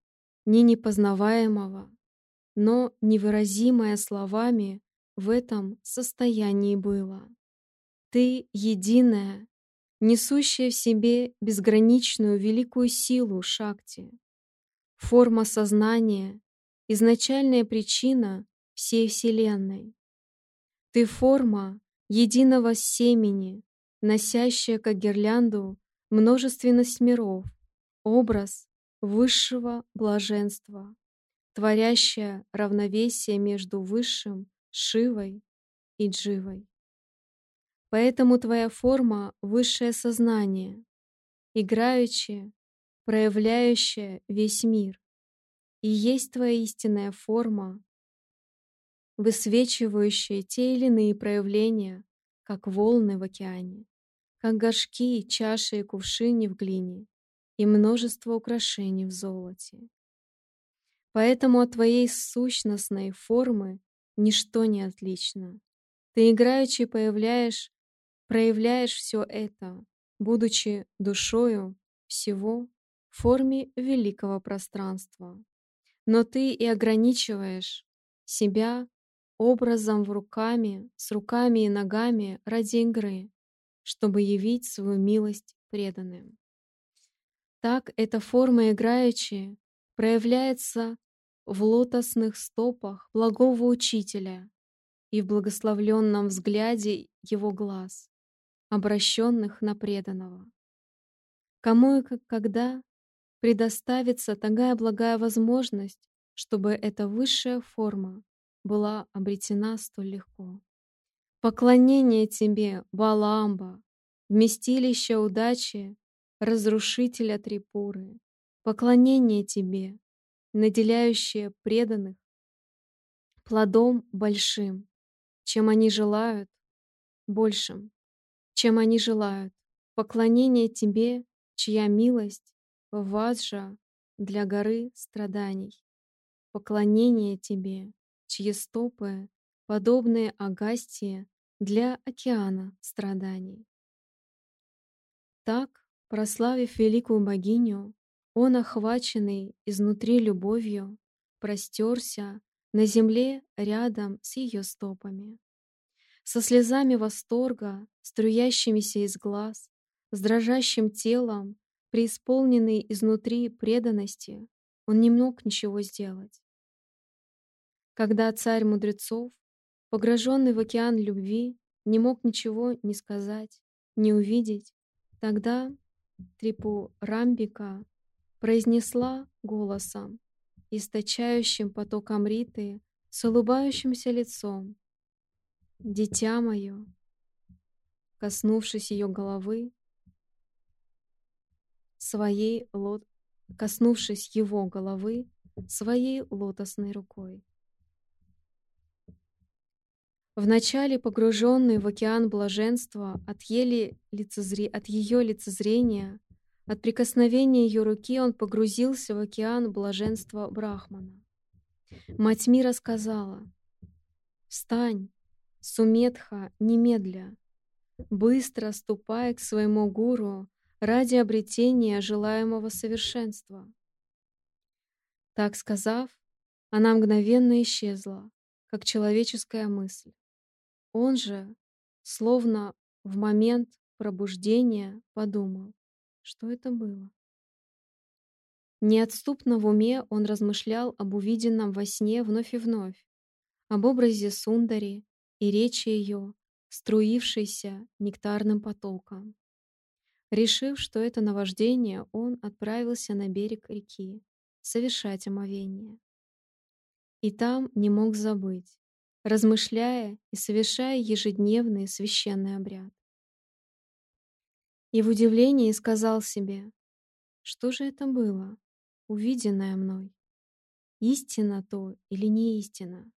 ни непознаваемого, но невыразимое словами в этом состоянии было. Ты единая, несущая в себе безграничную великую силу Шакти. Форма сознания, изначальная причина всей Вселенной. Ты форма единого семени, носящая как гирлянду множественность миров, образ высшего блаженства, творящая равновесие между высшим Шивой и Дживой. Поэтому твоя форма — высшее сознание, играющее, проявляющее весь мир. И есть твоя истинная форма, высвечивающая те или иные проявления, как волны в океане, как горшки, чаши и кувшины в глине и множество украшений в золоте. Поэтому от твоей сущностной формы ничто не отлично. Ты играючи появляешь проявляешь все это, будучи душою всего в форме великого пространства. Но ты и ограничиваешь себя образом в руками, с руками и ногами ради игры, чтобы явить свою милость преданным. Так эта форма играющая проявляется в лотосных стопах благого учителя и в благословленном взгляде его глаз обращенных на преданного. Кому и когда предоставится такая благая возможность, чтобы эта высшая форма была обретена столь легко. Поклонение тебе, Баламба, вместилище удачи, разрушителя Трипуры, поклонение тебе, наделяющее преданных плодом большим, чем они желают, большим чем они желают. Поклонение Тебе, чья милость ваджа для горы страданий. Поклонение Тебе, чьи стопы, подобные Агастии, для океана страданий. Так, прославив великую богиню, он, охваченный изнутри любовью, простерся на земле рядом с ее стопами. Со слезами восторга, струящимися из глаз, с дрожащим телом, преисполненный изнутри преданности, он не мог ничего сделать. Когда царь мудрецов, погруженный в океан любви, не мог ничего не сказать, не увидеть. Тогда Трипу Рамбика произнесла голосом, источающим поток Амриты, с улыбающимся лицом. «Дитя мое!» Коснувшись ее головы, своей лот... коснувшись его головы своей лотосной рукой. Вначале погруженный в океан блаженства от, еле лицезре... от ее лицезрения, от прикосновения ее руки он погрузился в океан блаженства Брахмана. Мать мира сказала, «Встань, Суметха, немедля, быстро ступай к своему гуру ради обретения желаемого совершенства». Так сказав, она мгновенно исчезла, как человеческая мысль. Он же, словно в момент пробуждения, подумал, что это было. Неотступно в уме он размышлял об увиденном во сне вновь и вновь, об образе Сундари и речи ее, струившейся нектарным потоком. Решив, что это наваждение, он отправился на берег реки, совершать омовение. И там не мог забыть, размышляя и совершая ежедневный священный обряд. И в удивлении сказал себе, что же это было, увиденное мной? Истина то или не истина?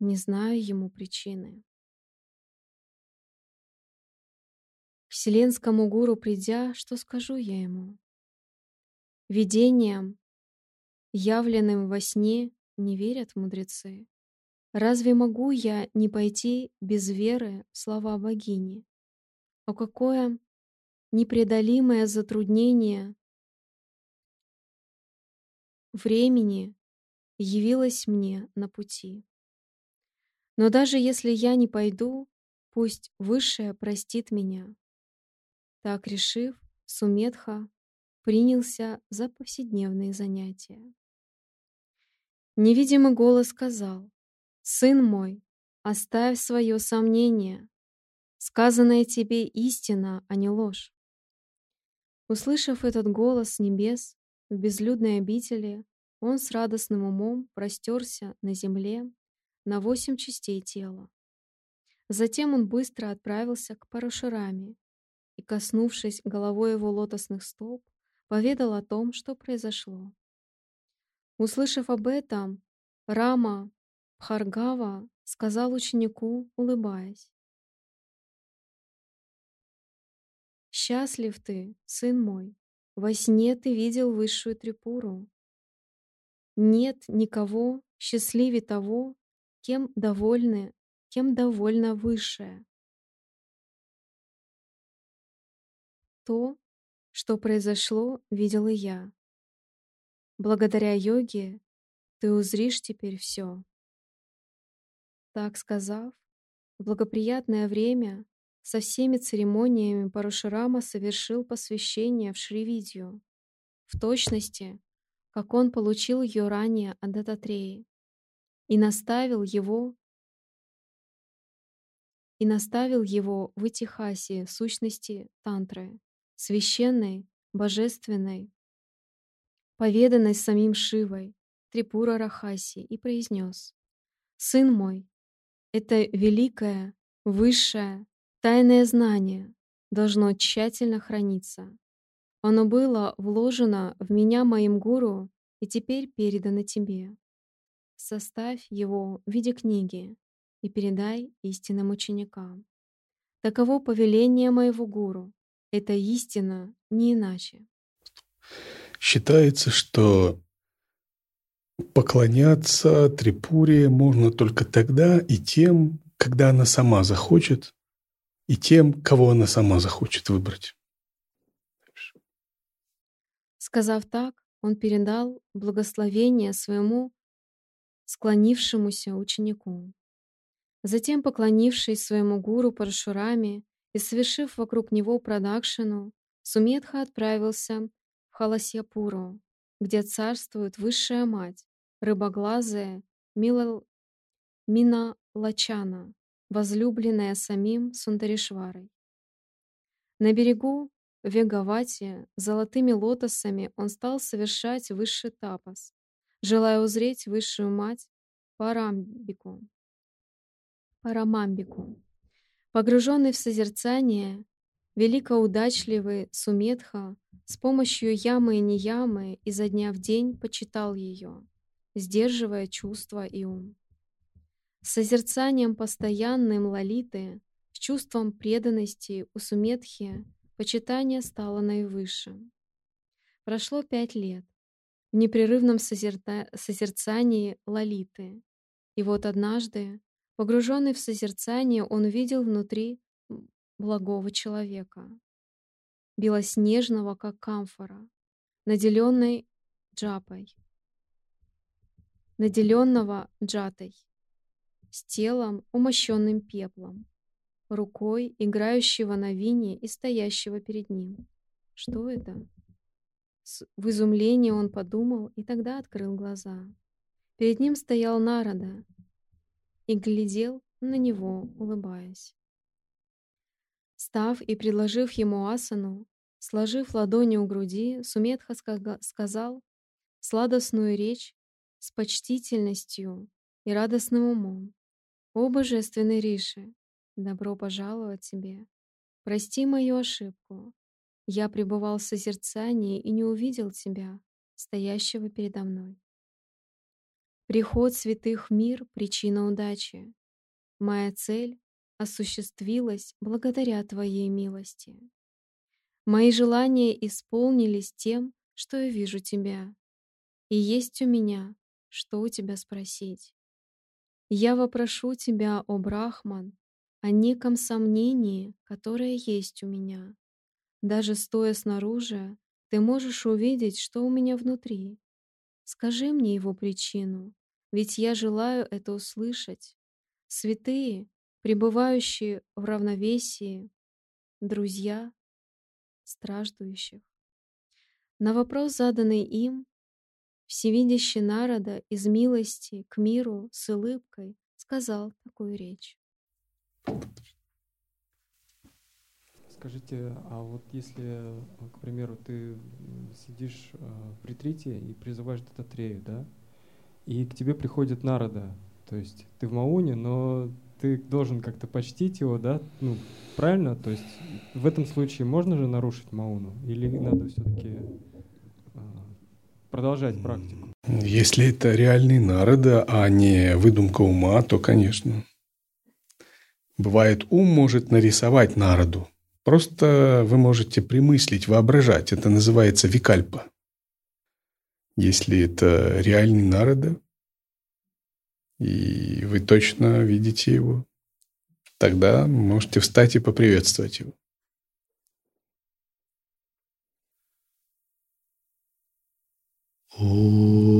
Не знаю ему причины. К вселенскому гуру придя, что скажу я ему? Видениям, явленным во сне, не верят мудрецы. Разве могу я не пойти без веры в слова богини? О какое непреодолимое затруднение времени явилось мне на пути. Но даже если я не пойду, пусть Высшее простит меня. Так решив, Суметха принялся за повседневные занятия. Невидимый голос сказал, «Сын мой, оставь свое сомнение. Сказанное тебе истина, а не ложь». Услышав этот голос с небес в безлюдной обители, он с радостным умом простерся на земле на восемь частей тела. Затем он быстро отправился к Парашураме и, коснувшись головой его лотосных стоп, поведал о том, что произошло. Услышав об этом, Рама Бхаргава сказал ученику, улыбаясь. «Счастлив ты, сын мой, во сне ты видел высшую трипуру. Нет никого счастливее того, кем довольны, кем довольна высшая. То, что произошло, видел и я. Благодаря йоге ты узришь теперь все. Так сказав, в благоприятное время со всеми церемониями Парушарама совершил посвящение в Шривидью, в точности, как он получил ее ранее от Дататреи, и наставил его и наставил его в Итихасе сущности тантры, священной, божественной, поведанной самим Шивой, Трипура Рахаси, и произнес «Сын мой, это великое, высшее, тайное знание должно тщательно храниться. Оно было вложено в меня моим гуру и теперь передано тебе. Составь его в виде книги и передай истинным ученикам. Таково повеление моего гуру. Это истина, не иначе. Считается, что поклоняться Трипуре можно только тогда и тем, когда она сама захочет, и тем, кого она сама захочет выбрать. Сказав так, он передал благословение своему склонившемуся ученику. Затем, поклонившись своему гуру Парашурами и совершив вокруг него продакшену, Суметха отправился в Халасьяпуру, где царствует высшая мать, рыбоглазая Мила... Мина Лачана, возлюбленная самим Сундаришварой. На берегу Вегавати золотыми лотосами он стал совершать высший тапас, желая узреть высшую мать Парамбику. Парамамбику. Погруженный в созерцание, великоудачливый Суметха с помощью ямы и неямы изо дня в день почитал ее, сдерживая чувства и ум. С созерцанием постоянным Лалиты, с чувством преданности у Суметхи, почитание стало наивысшим. Прошло пять лет в непрерывном созерта... созерцании Лалиты. И вот однажды, погруженный в созерцание, он увидел внутри благого человека, белоснежного, как камфора, наделенной джапой, наделенного джатой с телом, умощенным пеплом, рукой играющего на вине и стоящего перед ним. Что это? В изумлении он подумал и тогда открыл глаза. Перед ним стоял Народа и глядел на него, улыбаясь. Став и предложив ему асану, сложив ладони у груди, Суметха сказал сладостную речь с почтительностью и радостным умом. «О, божественный Риши, добро пожаловать тебе! Прости мою ошибку. Я пребывал в созерцании и не увидел тебя, стоящего передо мной. Приход святых в мир — причина удачи. Моя цель осуществилась благодаря Твоей милости. Мои желания исполнились тем, что я вижу Тебя, и есть у меня, что у Тебя спросить. Я вопрошу тебя, о Брахман, о неком сомнении, которое есть у меня. Даже стоя снаружи, ты можешь увидеть, что у меня внутри. Скажи мне его причину, ведь я желаю это услышать. Святые, пребывающие в равновесии, друзья страждущих. На вопрос, заданный им, Всевидящий народа из милости к миру с улыбкой сказал такую речь. Скажите, а вот если, к примеру, ты сидишь э, в ретрите и призываешь Дататрею, да, и к тебе приходит народа, то есть ты в Мауне, но ты должен как-то почтить его, да, ну, правильно? То есть в этом случае можно же нарушить Мауну или надо все-таки продолжать практику? Если это реальный народа, а не выдумка ума, то, конечно. Бывает, ум может нарисовать народу. Просто вы можете примыслить, воображать. Это называется викальпа. Если это реальный народа, и вы точно видите его, тогда можете встать и поприветствовать его. Oh.